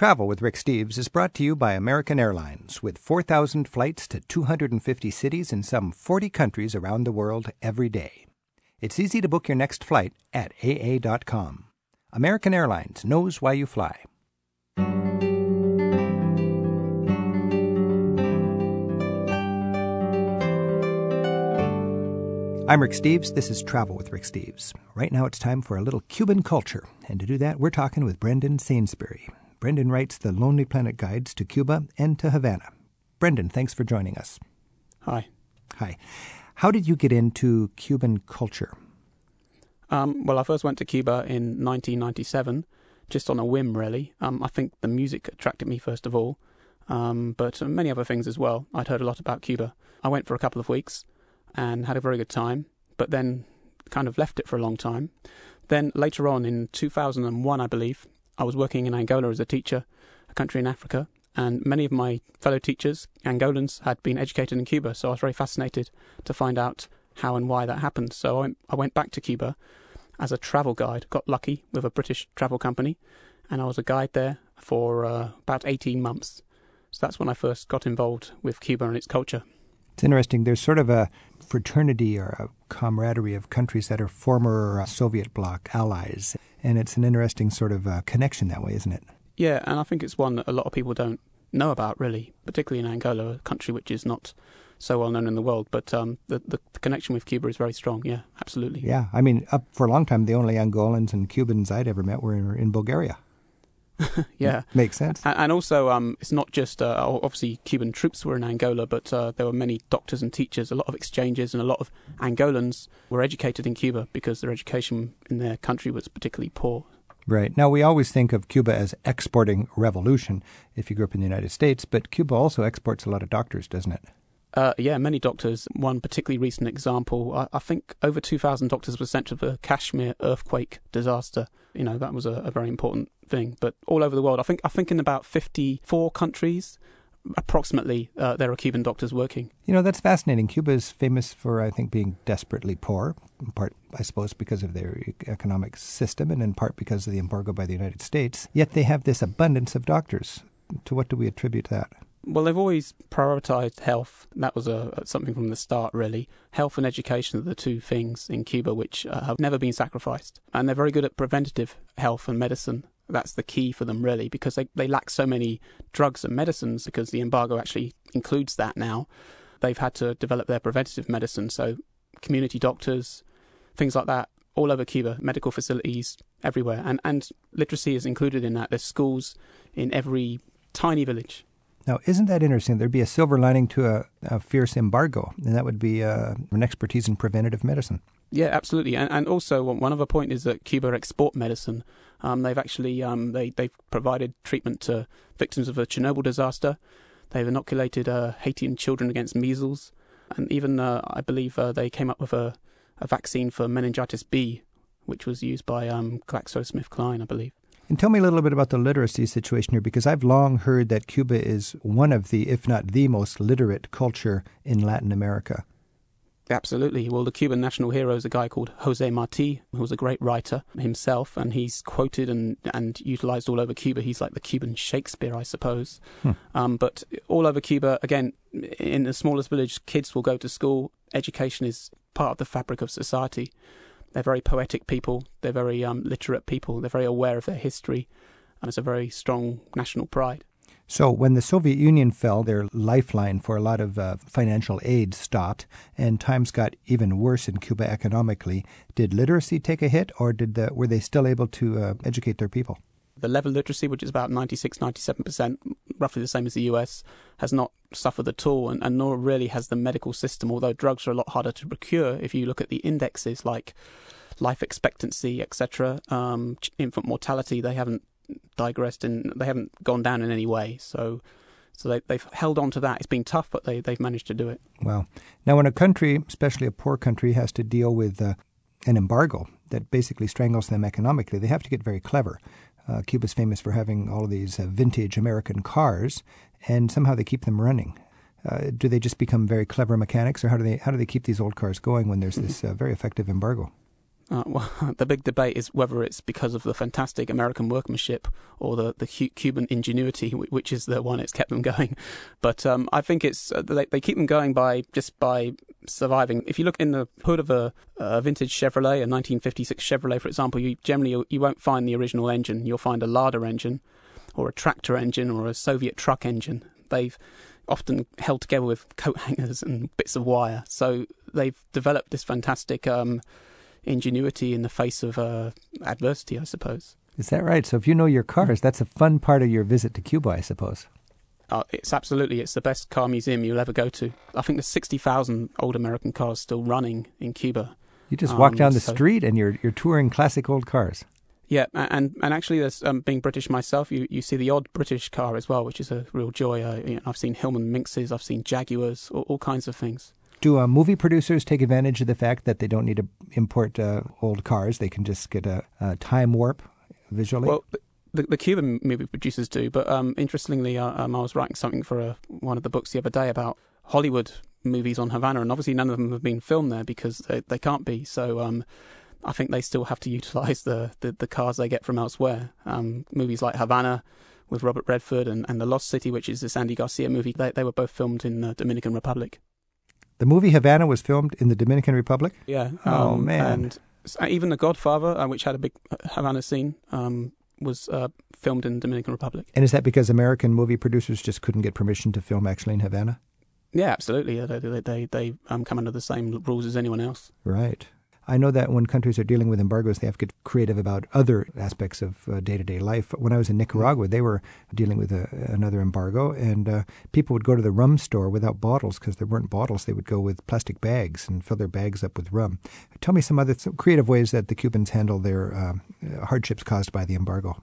Travel with Rick Steves is brought to you by American Airlines with 4,000 flights to 250 cities in some 40 countries around the world every day. It's easy to book your next flight at AA.com. American Airlines knows why you fly. I'm Rick Steves. This is Travel with Rick Steves. Right now it's time for a little Cuban culture. And to do that, we're talking with Brendan Sainsbury. Brendan writes the Lonely Planet Guides to Cuba and to Havana. Brendan, thanks for joining us. Hi. Hi. How did you get into Cuban culture? Um, well, I first went to Cuba in 1997, just on a whim, really. Um, I think the music attracted me first of all, um, but many other things as well. I'd heard a lot about Cuba. I went for a couple of weeks and had a very good time, but then kind of left it for a long time. Then later on in 2001, I believe, I was working in Angola as a teacher, a country in Africa, and many of my fellow teachers, Angolans, had been educated in Cuba, so I was very fascinated to find out how and why that happened. So I went, I went back to Cuba as a travel guide, got lucky with a British travel company, and I was a guide there for uh, about 18 months. So that's when I first got involved with Cuba and its culture. It's interesting. There's sort of a fraternity or a camaraderie of countries that are former Soviet bloc allies. And it's an interesting sort of uh, connection that way, isn't it? Yeah, and I think it's one that a lot of people don't know about, really, particularly in Angola, a country which is not so well known in the world. But um, the, the, the connection with Cuba is very strong. Yeah, absolutely. Yeah, I mean, up for a long time, the only Angolans and Cubans I'd ever met were in, in Bulgaria. yeah, makes sense. And, and also, um, it's not just uh, obviously Cuban troops were in Angola, but uh, there were many doctors and teachers, a lot of exchanges, and a lot of Angolans were educated in Cuba because their education in their country was particularly poor. Right. Now, we always think of Cuba as exporting revolution if you grew up in the United States, but Cuba also exports a lot of doctors, doesn't it? Uh, yeah, many doctors. One particularly recent example, I, I, think over 2,000 doctors were sent to the Kashmir earthquake disaster. You know, that was a, a, very important thing. But all over the world, I think, I think in about 54 countries, approximately, uh, there are Cuban doctors working. You know, that's fascinating. Cuba is famous for, I think, being desperately poor, in part, I suppose, because of their economic system and in part because of the embargo by the United States. Yet they have this abundance of doctors. To what do we attribute that? Well, they've always prioritised health. That was a, something from the start, really. Health and education are the two things in Cuba which uh, have never been sacrificed. And they're very good at preventative health and medicine. That's the key for them, really, because they, they lack so many drugs and medicines because the embargo actually includes that now. They've had to develop their preventative medicine. So, community doctors, things like that, all over Cuba, medical facilities everywhere. And, and literacy is included in that. There's schools in every tiny village now, isn't that interesting? There'd be a silver lining to a, a fierce embargo, and that would be uh, an expertise in preventative medicine. Yeah, absolutely. And, and also, one other point is that Cuba export medicine. Um, they've actually um, they they've provided treatment to victims of the Chernobyl disaster. They've inoculated uh, Haitian children against measles, and even uh, I believe uh, they came up with a, a vaccine for meningitis B, which was used by um, GlaxoSmithKline, I believe. And tell me a little bit about the literacy situation here, because I've long heard that Cuba is one of the, if not the most literate culture in Latin America. Absolutely. Well, the Cuban national hero is a guy called Jose Marti, who was a great writer himself, and he's quoted and, and utilized all over Cuba. He's like the Cuban Shakespeare, I suppose. Hmm. Um, but all over Cuba, again, in the smallest village, kids will go to school. Education is part of the fabric of society. They're very poetic people. They're very um, literate people. They're very aware of their history, and it's a very strong national pride. So, when the Soviet Union fell, their lifeline for a lot of uh, financial aid stopped, and times got even worse in Cuba economically. Did literacy take a hit, or did the, were they still able to uh, educate their people? The level of literacy, which is about 96, 97%, roughly the same as the US, has not suffered at all, and, and nor really has the medical system, although drugs are a lot harder to procure. If you look at the indexes like life expectancy, etc., um, infant mortality, they haven't digressed and they haven't gone down in any way. So so they, they've held on to that. It's been tough, but they, they've managed to do it. Well, Now, when a country, especially a poor country, has to deal with uh, an embargo that basically strangles them economically, they have to get very clever. Uh, Cuba's famous for having all of these uh, vintage American cars, and somehow they keep them running. Uh, do they just become very clever mechanics, or how do they how do they keep these old cars going when there's this uh, very effective embargo? Uh, well, the big debate is whether it's because of the fantastic American workmanship or the, the Cuban ingenuity, which is the one that's kept them going. But um, I think it's uh, they, they, keep them going by just by surviving. If you look in the hood of a, a vintage Chevrolet, a 1956 Chevrolet, for example, you generally you, won't find the original engine. You'll find a Lada engine, or a tractor engine, or a Soviet truck engine. They've often held together with coat hangers and bits of wire. So they've developed this fantastic um, ingenuity in the face of uh, adversity, I suppose. Is that right? So if you know your cars, that's a fun part of your visit to Cuba, I suppose. Uh, it's absolutely it's the best car museum you'll ever go to. I think there's sixty thousand old American cars still running in Cuba. You just walk um, down the so, street and you're you're touring classic old cars. Yeah, and and actually, there's um, being British myself, you, you see the odd British car as well, which is a real joy. Uh, you know, I've seen Hillman Minxes, I've seen Jaguars, all, all kinds of things. Do uh, movie producers take advantage of the fact that they don't need to import uh, old cars? They can just get a, a time warp visually. Well, the, the, Cuban movie producers do, but um, interestingly, uh, um, I was writing something for a, uh, one of the books the other day about Hollywood movies on Havana, and obviously none of them have been filmed there because they, they can't be. So um, I think they still have to utilize the, the, the cars they get from elsewhere. Um, movies like Havana with Robert Redford and, and The Lost City, which is this Andy Garcia movie, they, they were both filmed in the Dominican Republic. The movie Havana was filmed in the Dominican Republic. Yeah. Oh um, man. And uh, even The Godfather, uh, which had a big uh, Havana scene, um, was uh, filmed in the Dominican Republic. And is that because American movie producers just couldn't get permission to film actually in Havana? Yeah, absolutely. Yeah, they they they, they um, come under the same rules as anyone else. Right. I know that when countries are dealing with embargoes, they have to get creative about other aspects of day to day life. When I was in Nicaragua, they were dealing with a, another embargo, and uh, people would go to the rum store without bottles because there weren't bottles. They would go with plastic bags and fill their bags up with rum. Tell me some other some creative ways that the Cubans handle their uh, hardships caused by the embargo.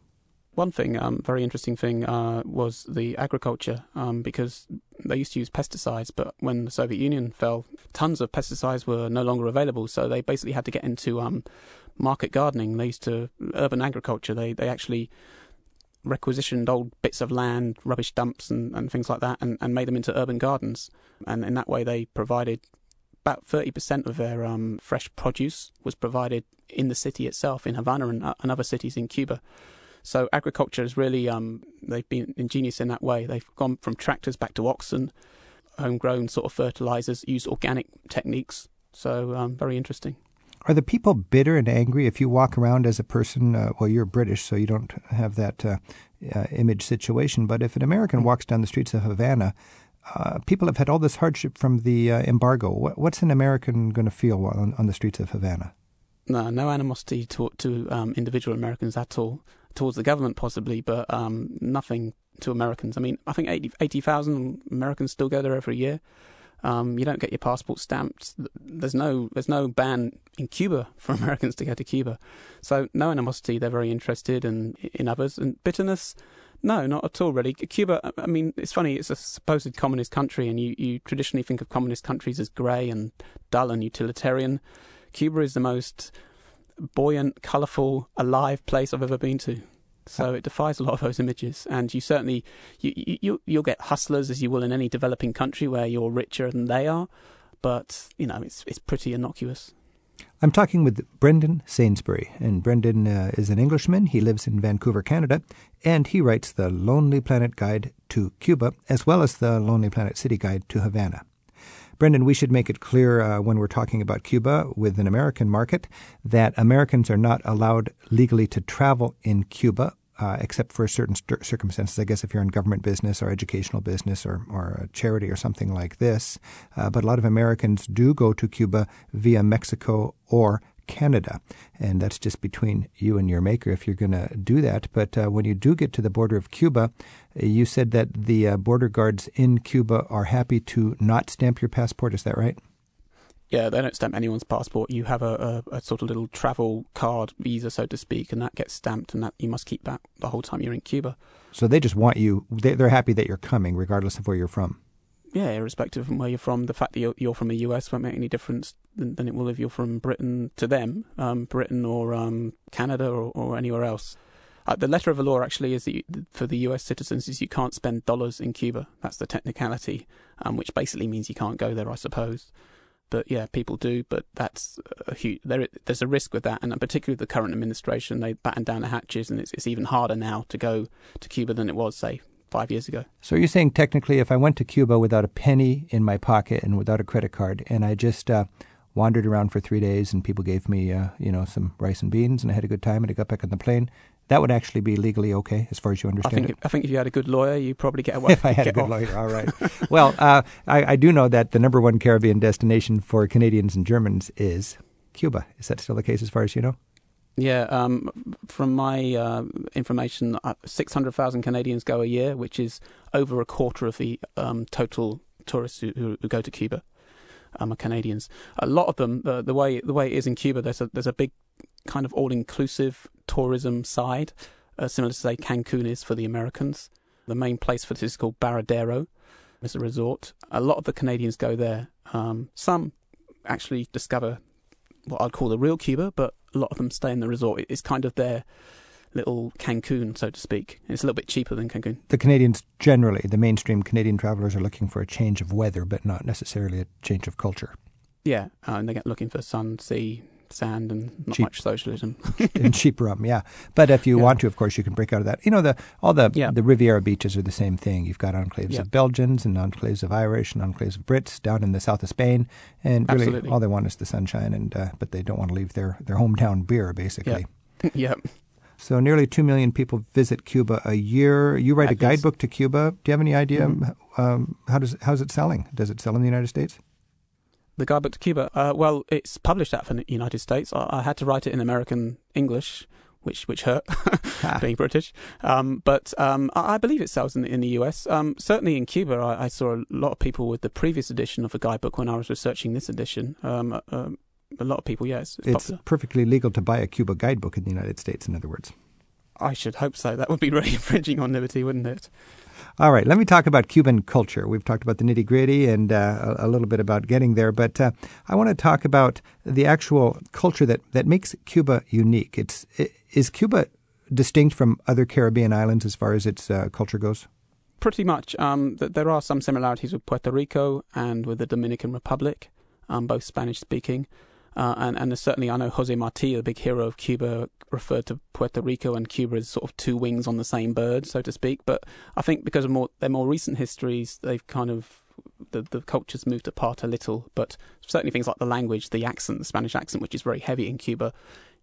One thing, um, very interesting thing, uh, was the agriculture um, because they used to use pesticides, but when the Soviet Union fell, tons of pesticides were no longer available. So they basically had to get into um, market gardening. They used to urban agriculture. They they actually requisitioned old bits of land, rubbish dumps, and, and things like that, and, and made them into urban gardens. And in that way, they provided about 30% of their um, fresh produce was provided in the city itself, in Havana and, uh, and other cities in Cuba. So agriculture is really um, they've been ingenious in that way. They've gone from tractors back to oxen, homegrown sort of fertilizers, use organic techniques. So um, very interesting. Are the people bitter and angry if you walk around as a person? Uh, well, you're British, so you don't have that uh, uh, image situation. But if an American walks down the streets of Havana, uh, people have had all this hardship from the uh, embargo. What, what's an American going to feel on, on, the streets of Havana? No, no animosity to, to um, individual Americans at all towards the government possibly, but um, nothing to Americans. I mean, I think 80,000 80, Americans still go there every year. Um, you don't get your passport stamped. There's no there's no ban in Cuba for Americans to go to Cuba. So no animosity. They're very interested in in others and bitterness. No, not at all. Really, Cuba. I mean, it's funny. It's a supposed communist country, and you, you traditionally think of communist countries as grey and dull and utilitarian. Cuba is the most buoyant, colourful, alive place I've ever been to. So it defies a lot of those images, and you certainly you, you you'll get hustlers as you will in any developing country where you're richer than they are, but you know it's it's pretty innocuous. I'm talking with Brendan Sainsbury, and Brendan uh, is an Englishman. He lives in Vancouver, Canada, and he writes the Lonely Planet Guide to Cuba as well as the Lonely Planet City Guide to Havana. Brendan, we should make it clear uh, when we're talking about Cuba with an American market that Americans are not allowed legally to travel in Cuba. Uh, except for certain st- circumstances, I guess if you're in government business or educational business or, or a charity or something like this. Uh, but a lot of Americans do go to Cuba via Mexico or Canada. And that's just between you and your maker if you're going to do that. But uh, when you do get to the border of Cuba, uh, you said that the uh, border guards in Cuba are happy to not stamp your passport. Is that right? Yeah, they don't stamp anyone's passport. You have a, a, a, sort of little travel card, visa, so to speak, and that gets stamped, and that you must keep that the whole time you're in Cuba. So they just want you. They're happy that you're coming, regardless of where you're from yeah, irrespective of where you're from, the fact that you're, you're from the US won't make any difference than, than, it will if you're from Britain to them, um, Britain or um, Canada or, or, anywhere else. Uh, the letter of the law actually is that you, for the US citizens is you can't spend dollars in Cuba. That's the technicality, um, which basically means you can't go there, I suppose. but yeah, people do. But that's a huge. There, there's a risk with that, and particularly with the current administration, they batten down the hatches, and it's, it's even harder now to go to Cuba than it was, say, five years ago. So you're saying technically, if I went to Cuba without a penny in my pocket and without a credit card, and I just uh, wandered around for three days, and people gave me, uh, you know, some rice and beans, and I had a good time, and I got back on the plane, that would actually be legally okay, as far as you understand I think, it. I think if you had a good lawyer, you probably get away. if I had a good off. lawyer, all right. well, uh, I, I do know that the number one Caribbean destination for Canadians and Germans is Cuba. Is that still the case, as far as you know? Yeah, um, from my uh, information, uh, 600,000 Canadians go a year, which is over a quarter of the um, total tourists who, who, go to Cuba. Um, are Canadians. A lot of them, the way the way it is in Cuba, there's a there's a big kind of all-inclusive tourism side, uh, similar to say Cancun is for the Americans. The main place for this is called Varadero. It's a resort. A lot of the Canadians go there. Um, some actually discover what I'd call the real Cuba, but a lot of them stay in the resort. It's kind of their little Cancun, so to speak. It's a little bit cheaper than Cancun. The Canadians generally, the mainstream Canadian travelers, are looking for a change of weather, but not necessarily a change of culture. Yeah, uh, and they're looking for sun, sea, sand, and not cheap. much socialism. and cheap rum, yeah. But if you Yeah. want to, of course, you can break out of that. You know, the all the Yeah. the Riviera beaches are the same thing. You've got enclaves Yeah. of Belgians and enclaves of Irish and enclaves of Brits down in the south of Spain, and really Absolutely. all they want is the sunshine, and uh, but they don't want to leave their their hometown beer, basically. yep. So nearly two million people visit Cuba a year. You write a At least. Mm-hmm. guidebook to Cuba. Do you have any idea um, how does how's it selling? Does it sell in the United States? The guidebook to Cuba. Uh, well, it's published out for the United States. I, I had to write it in American English, which which hurt, being British. Um, but um, I, I believe it sells in the, in the US. Um, certainly in Cuba, I, I saw a lot of people with the previous edition of the guidebook when I was researching this edition. Um, uh, a lot of people, yes, it's, It's perfectly legal to buy a Cuba guidebook in the United States. In other words. I should hope so. That would be really infringing on liberty, wouldn't it? All right, let me talk about Cuban culture. We've talked about the nitty gritty and uh, a, a little bit about getting there, but uh, I want to talk about the actual culture that, that makes Cuba unique. It's i- is Cuba distinct from other Caribbean islands as far as its uh, culture goes? Pretty much. Um, th- there are some similarities with Puerto Rico and with the Dominican Republic, um, both Spanish speaking. Uh, and, and certainly, I know Jose Marti, the big hero of Cuba, referred to Puerto Rico and Cuba as sort of two wings on the same bird, so to speak. But I think because of more their more recent histories, they've kind of the the cultures moved apart a little. But certainly things like the language, the accent, the Spanish accent, which is very heavy in Cuba,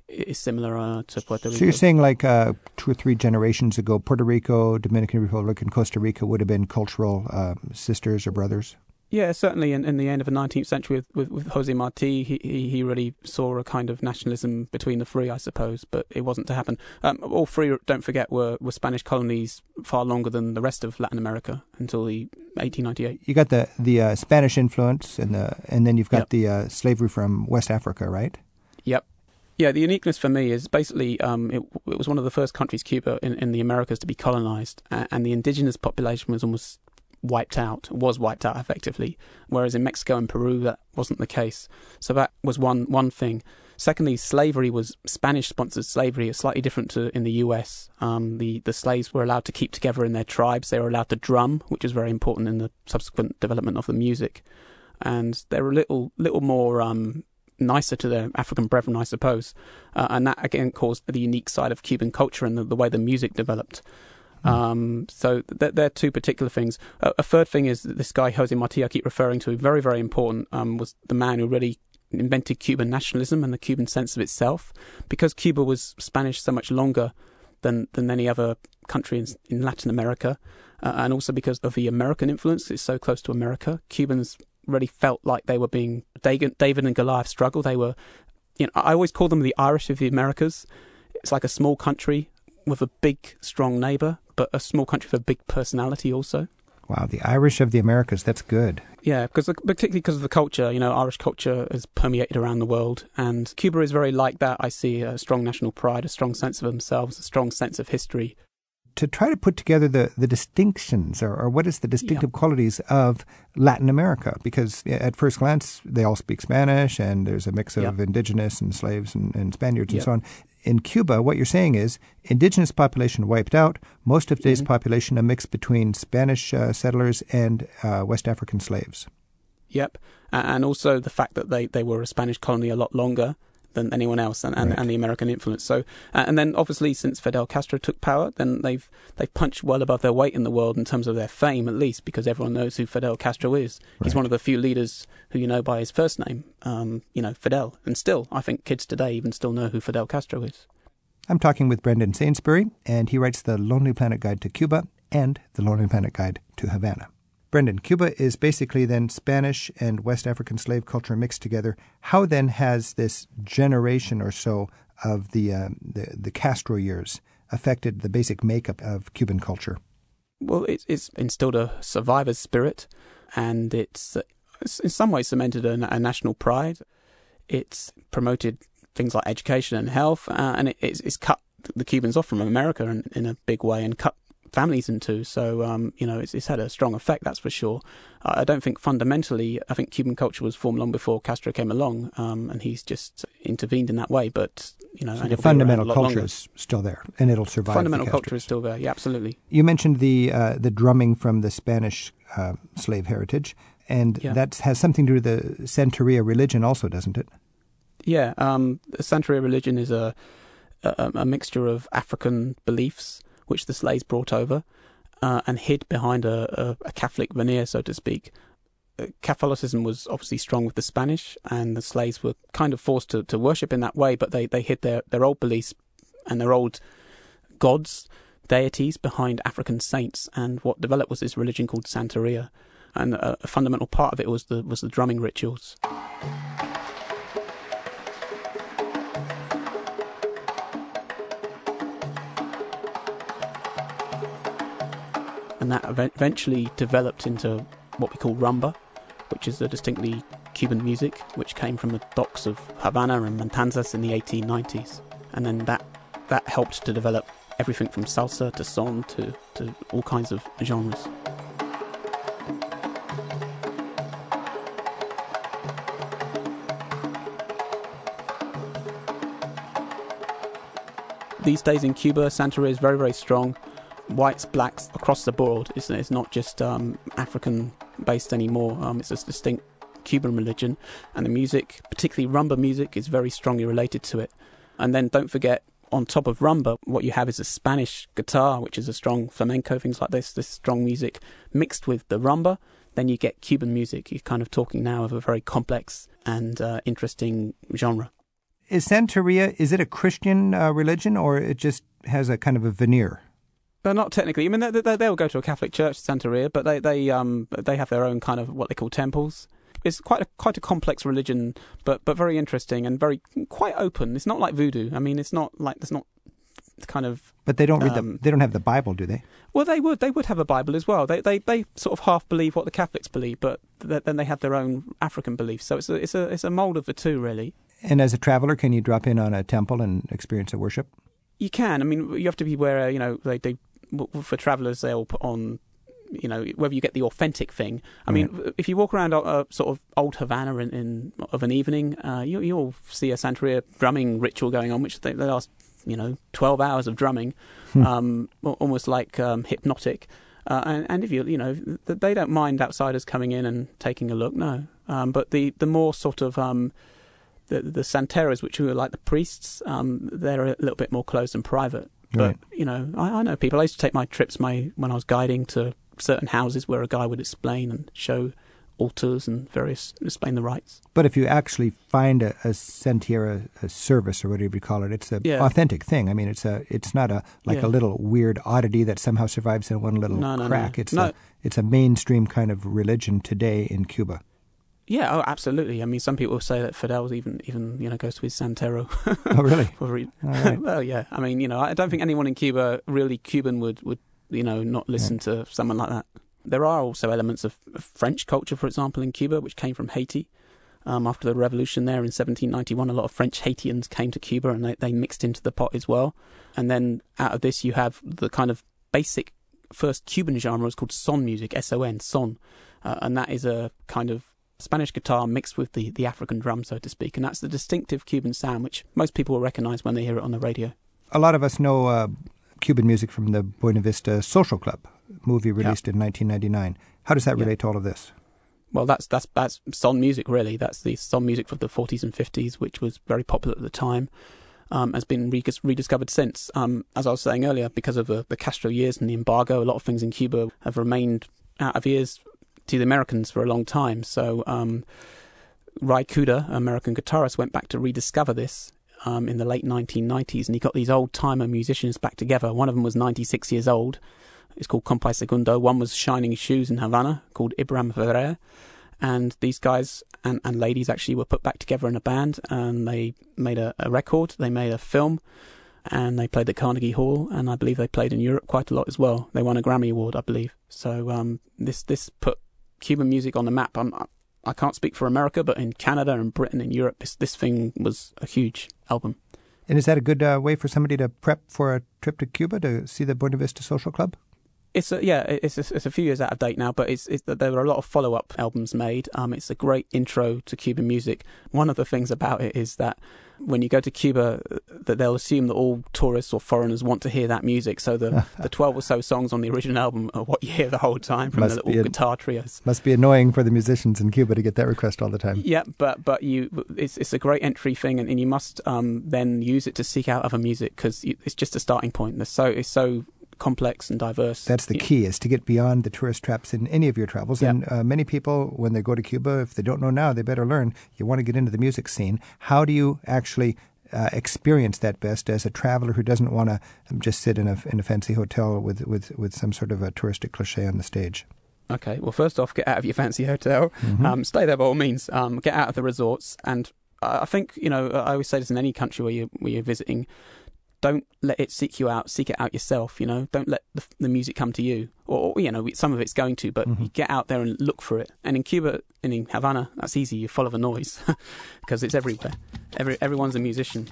is similar uh, to Puerto Rico. So you're saying like uh, two or three generations ago, Puerto Rico, Dominican Republic, and Costa Rica would have been cultural uh, sisters or brothers? Yeah, certainly in, in the end of the 19th century with, with, with Jose Marti, he, he, he really saw a kind of nationalism between the three, I suppose, but it wasn't to happen. Um, all three, don't forget, were, were Spanish colonies far longer than the rest of Latin America until the 1898. You got the the uh, Spanish influence, and the and then you've got Yep. the uh, slavery from West Africa, right? Yep. Yeah, the uniqueness for me is basically um, it, it was one of the first countries, Cuba, in, in the Americas to be colonized, and, and the indigenous population was almost wiped out, was wiped out effectively, whereas in Mexico and Peru that wasn't the case. So that was one one thing. Secondly, slavery was Spanish-sponsored slavery. It's slightly different to in the U.S. Um, the the slaves were allowed to keep together in their tribes. They were allowed to drum, which was very important in the subsequent development of the music, and they were a little little more um, nicer to their African brethren, I suppose. Uh, and that again caused the unique side of Cuban culture and the, the way the music developed. Um, so th- they're two particular things. A third thing is this guy Jose Marti I keep referring to, very very important, um, was the man who really invented Cuban nationalism and the Cuban sense of itself. Because Cuba was Spanish so much longer than than any other country in, in Latin America, uh, and also because of the American influence, it's so close to America. Cubans really felt like they were being David and Goliath struggle. They were, you know, I always call them the Irish of the Americas. It's like a small country with a big, strong neighbor, but a small country with a big personality also. Wow, the Irish of the Americas. That's good. Yeah, because particularly because of the culture, you know, Irish culture is permeated around the world, and Cuba is very like that. I see a strong national pride, a strong sense of themselves, a strong sense of history. To try to put together the, the distinctions or, or what is the distinctive qualities of Latin America, because at first glance they all speak Spanish and there's a mix of Yeah. indigenous and slaves and, and Spaniards and Yeah. so on. In Cuba, what you're saying is indigenous population wiped out. Most of today's Mhm. population a mix between Spanish uh, settlers and uh, West African slaves. Yep, and also the fact that they, they were a Spanish colony a lot longer than anyone else, and, and, Right. and the American influence. So, uh, and then obviously since Fidel Castro took power, then they've they've punched well above their weight in the world in terms of their fame, at least because everyone knows who Fidel Castro is. He's one of the few leaders who you know by his first name, um, you know Fidel, and still I think kids today even still know who Fidel Castro is. I'm talking with Brendan Sainsbury, and he writes the Lonely Planet Guide to Cuba and the Lonely Planet Guide to Havana. Brendan, Cuba is basically then Spanish and West African slave culture mixed together. How then has this generation or so of the uh, the, the Castro years affected the basic makeup of Cuban culture? Well, it's, it's instilled a survivor's spirit, and it's, it's in some ways cemented a, a national pride. It's promoted things like education and health, uh, and it, it's, it's cut the Cubans off from America in, in a big way and cut families into. So, um, you know, it's, it's had a strong effect, that's for sure. Uh, I don't think fundamentally, I think Cuban culture was formed long before Castro came along, um, and he's just intervened in that way. But, you know, So the he'll be around a fundamental culture longer. is still there, and it'll survive. the Fundamental culture is still there, yeah, absolutely. You mentioned the uh, the drumming from the Spanish uh, slave heritage, and Yeah. that has something to do with the Santeria religion, also, doesn't it? Yeah, um, the Santeria religion is a, a a mixture of African beliefs which the slaves brought over uh, and hid behind a, a, a Catholic veneer, so to speak. Uh, Catholicism was obviously strong with the Spanish, and the slaves were kind of forced to, to worship in that way, but they, they hid their, their old beliefs and their old gods, deities behind African saints, and what developed was this religion called Santeria. And a, a fundamental part of it was the was the drumming rituals. And that ev- eventually developed into what we call rumba, which is a distinctly Cuban music, which came from the docks of Havana and Matanzas in the 1890s, and then that that helped to develop everything from salsa to son to, to all kinds of genres. These days in Cuba, Santeria is very, very strong. Whites, blacks, across the board. It's, it's not just um, African based anymore. Um, it's a distinct Cuban religion, and the music, particularly rumba music, is very strongly related to it. And then don't forget, on top of rumba, what you have is a Spanish guitar, which is a strong flamenco, things like this, this strong music mixed with the rumba. Then you get Cuban music. You're kind of talking now of a very complex and uh, interesting genre. Is Santeria is it a Christian uh, religion or it just has a kind of a veneer? They're not technically. I mean, they, they, they'll go to a Catholic church, Santa Santeria, but they they um they have their own kind of what they call temples. It's quite a quite a complex religion, but but very interesting and very quite open. It's not like voodoo. I mean, it's not like it's not kind of But they don't read Um, the they don't have the Bible, do they? well, they would they would have a Bible as well. They they they sort of half believe what the Catholics believe, but th- then they have their own African beliefs. So it's a it's a it's a mold of the two, really. And as a traveler, can you drop in on a temple and experience a worship? You can. I mean, you have to be aware. You know, they they for travellers they'll put on. You know, whether you get the authentic thing. I mean, if you walk around a, a sort of old Havana in, in of an evening, uh, you, you'll see a Santeria drumming ritual going on, which they, they last, you know, twelve hours of drumming, Hmm. um, almost like um, hypnotic. Uh, and, and if you, you know, they don't mind outsiders coming in and taking a look. No, um, but the the more sort of um, the the santeras, which are like the priests, um, they're a little bit more closed and private. But Right. you know, I, I know people. I used to take my trips, my when I was guiding to certain houses where a guy would explain and show altars and various explain the rites. But if you actually find a, a a service or whatever you call it, it's an Yeah. authentic thing. I mean, it's a it's not a like Yeah. a little weird oddity that somehow survives in one little No, no, no. crack. It's No. a it's a mainstream kind of religion today in Cuba. Yeah, oh, absolutely. I mean, some people say that Fidel's even even you know goes to his Santero. Oh, really? for re- All right. well, yeah. I mean, you know, I don't think anyone in Cuba really Cuban would would you know not listen to someone like that. There are also elements of, French culture, for example, in Cuba, which came from Haiti. Um, after the revolution there in 1791, a lot of French Haitians came to Cuba and they, they mixed into the pot as well. And then out of this, you have the kind of basic first Cuban genre is called son music, S O N, son. Uh, and that is a kind of Spanish guitar mixed with the, the African drum, so to speak. And that's the distinctive Cuban sound, which most people will recognize when they hear it on the radio. A lot of us know uh, Cuban music from the Buena Vista Social Club movie released in 1999. How does that Yeah. relate to all of this? well, that's that's that's son music really. That's the son music from the 40s and 50s, which was very popular at the time. Um, has been rediscovered since. Um, as I was saying earlier, because of the, the Castro years and the embargo, a lot of things in Cuba have remained out of ears to the Americans for a long time. So um, Ry Cooder, American guitarist, went back to rediscover this um, in the late 1990s, and he got these old timer musicians back together. One of them was 96 years old. It's called Compay Segundo. One was Shining Shoes in Havana, called Ibrahim Ferrer and these guys and, and ladies actually were put back together in a band and they made a, a record, they made a film, and they played at Carnegie Hall, and I believe they played in Europe quite a lot as well. They won a Grammy Award, I believe. So um, this this put Cuban music on the map. I'm, I can't speak for America, but in Canada and Britain and Europe, this this thing was a huge album. And is that a good uh, way for somebody to prep for a trip to Cuba to see the Buena Vista Social Club? It's a, yeah, it's a, it's a few years out of date now, but it's, it's there are a lot of follow up albums made. Um, it's a great intro to Cuban music. One of the things about it is that when you go to Cuba, that they'll assume that all tourists or foreigners want to hear that music. So the the twelve or so songs on the original album are what you hear the whole time from must the little guitar trios. Must be annoying for the musicians in Cuba to get that request all the time. Yeah, but but you, it's it's a great entry thing, and, and you must um, then use it to seek out other music because it's just a starting point. So it's so complex and diverse. That's the key is to get beyond the tourist traps in any of your travels. Yep. And uh, many people, when they go to Cuba, if they don't know now, they better learn. You want to get into the music scene. How do you actually uh, experience that best as a traveler who doesn't want to just sit in a in a fancy hotel with with with some sort of a touristic cliche on the stage? Okay, well, first off, get out of your fancy hotel. Mm-hmm. Um, stay there by all means. Um, get out of the resorts, and I think you know I always say this in any country where you where you're visiting don't let it seek you out. Seek it out yourself. You know, don't let the, the music come to you. Or, or, you know, some of it's going to, but mm-hmm. get out there and look for it. And in Cuba and in Havana, that's easy. You follow the noise because it's everywhere. Every everyone's a musician.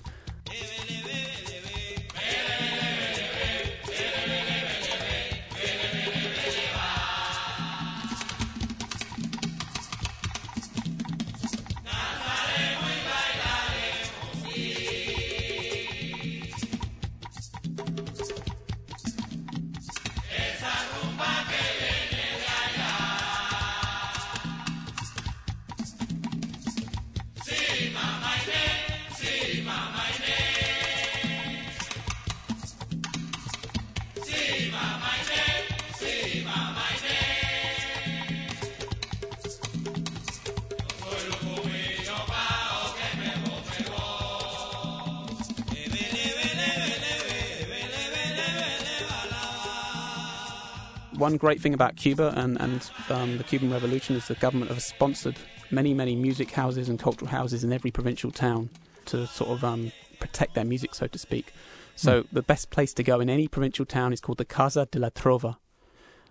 One great thing about Cuba and, and um, the Cuban Revolution is the government has sponsored many, many music houses and cultural houses in every provincial town to sort of um, protect their music, so to speak. So mm. the best place to go in any provincial town is called the Casa de la Trova.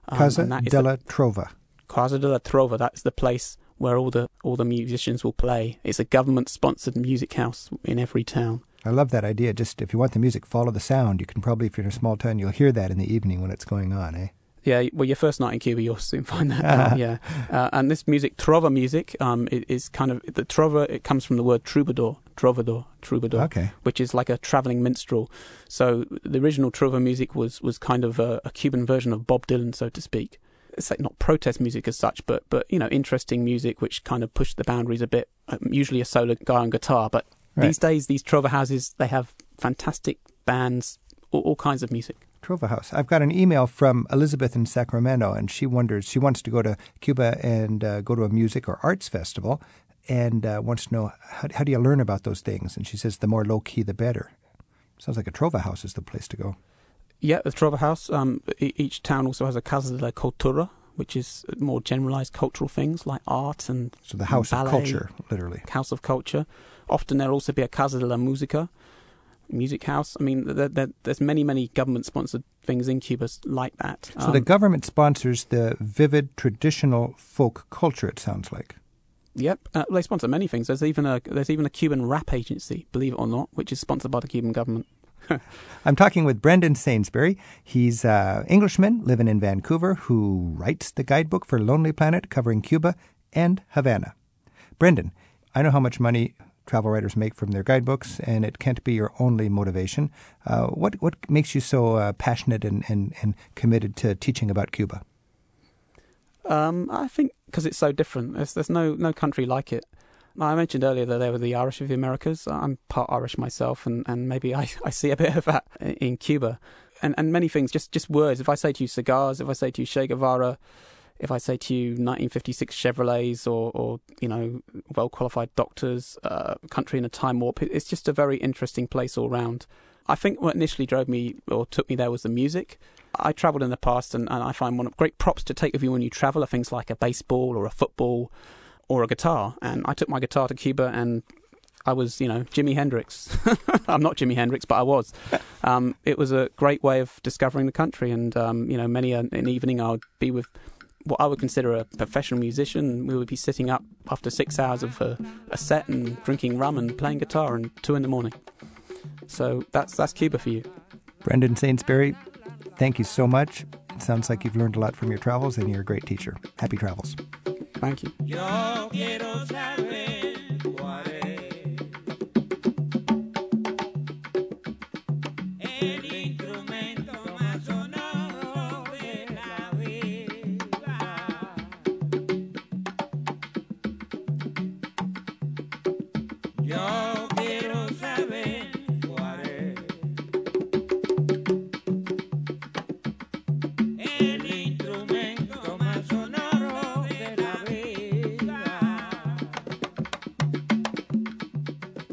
Um, Casa de la Trova. Casa de la Trova. That's the place where all the all the musicians will play. It's a government sponsored music house in every town. I love that idea. Just if you want the music, follow the sound. You can probably, if you're in a small town, you'll hear that in the evening when it's going on, eh? Yeah, well, your first night in Cuba, you'll soon find that out. Yeah, uh, and this music, trova music, um, is kind of the trova. It comes from the word troubadour, trovador, troubadour, okay. which is like a traveling minstrel. So the original trova music was was kind of a, a Cuban version of Bob Dylan, so to speak. It's like not protest music as such, but but you know, interesting music which kind of pushed the boundaries a bit. Um, usually a solo guy on guitar, but right. these days these trova houses they have fantastic bands, all, all kinds of music. Trova House. I've got an email from Elizabeth in Sacramento, and she wonders, she wants to go to Cuba and uh, go to a music or arts festival and uh, wants to know how, how do you learn about those things? And she says the more low key, the better. Sounds like a Trova House is the place to go. Yeah, the Trova House. Um, each town also has a Casa de la Cultura, which is more generalized cultural things like art and so the House ballet, of Culture, literally. House of Culture. Often there'll also be a Casa de la Musica, music house. I mean, there, there, there's many, many government-sponsored things in Cuba like that. So um, the government sponsors the vivid traditional folk culture. It sounds like. Yep, uh, they sponsor many things. There's even a there's even a Cuban rap agency, believe it or not, which is sponsored by the Cuban government. I'm talking with Brendan Sainsbury. He's an Englishman living in Vancouver who writes the guidebook for Lonely Planet covering Cuba and Havana. Brendan, I know how much money travel writers make from their guidebooks, and it can't be your only motivation. Uh, what what makes you so uh, passionate and, and, and committed to teaching about Cuba? Um, I think because it's so different. There's, there's no no country like it. I mentioned earlier that they were the Irish of the Americas. I'm part Irish myself, and, and maybe I, I see a bit of that in Cuba. And, and many things, just, just words. If I say to you cigars, if I say to you Che Guevara, if I say to you 1956 Chevrolets or, or you know, well qualified doctors, uh, country in a time warp, it's just a very interesting place all round. I think what initially drove me or took me there was the music. I travelled in the past, and, and I find one of great props to take with you when you travel are things like a baseball or a football or a guitar. And I took my guitar to Cuba and I was, you know, Jimi Hendrix. I'm not Jimi Hendrix, but I was. Um, it was a great way of discovering the country, and um, you know, many an, an evening I would be with what I would consider a professional musician. We would be sitting up after six hours of a, a set and drinking rum and playing guitar, and two in the morning. So that's that's Cuba for you. Brendan Sainsbury, thank you so much. It sounds like you've learned a lot from your travels, and you're a great teacher. Happy travels. Thank you.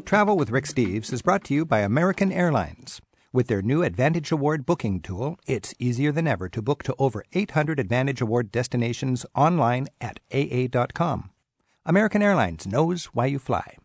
Travel with Rick Steves is brought to you by American Airlines. With their new Advantage Award booking tool, it's easier than ever to book to over 800 Advantage Award destinations online at AA.com. American Airlines knows why you fly.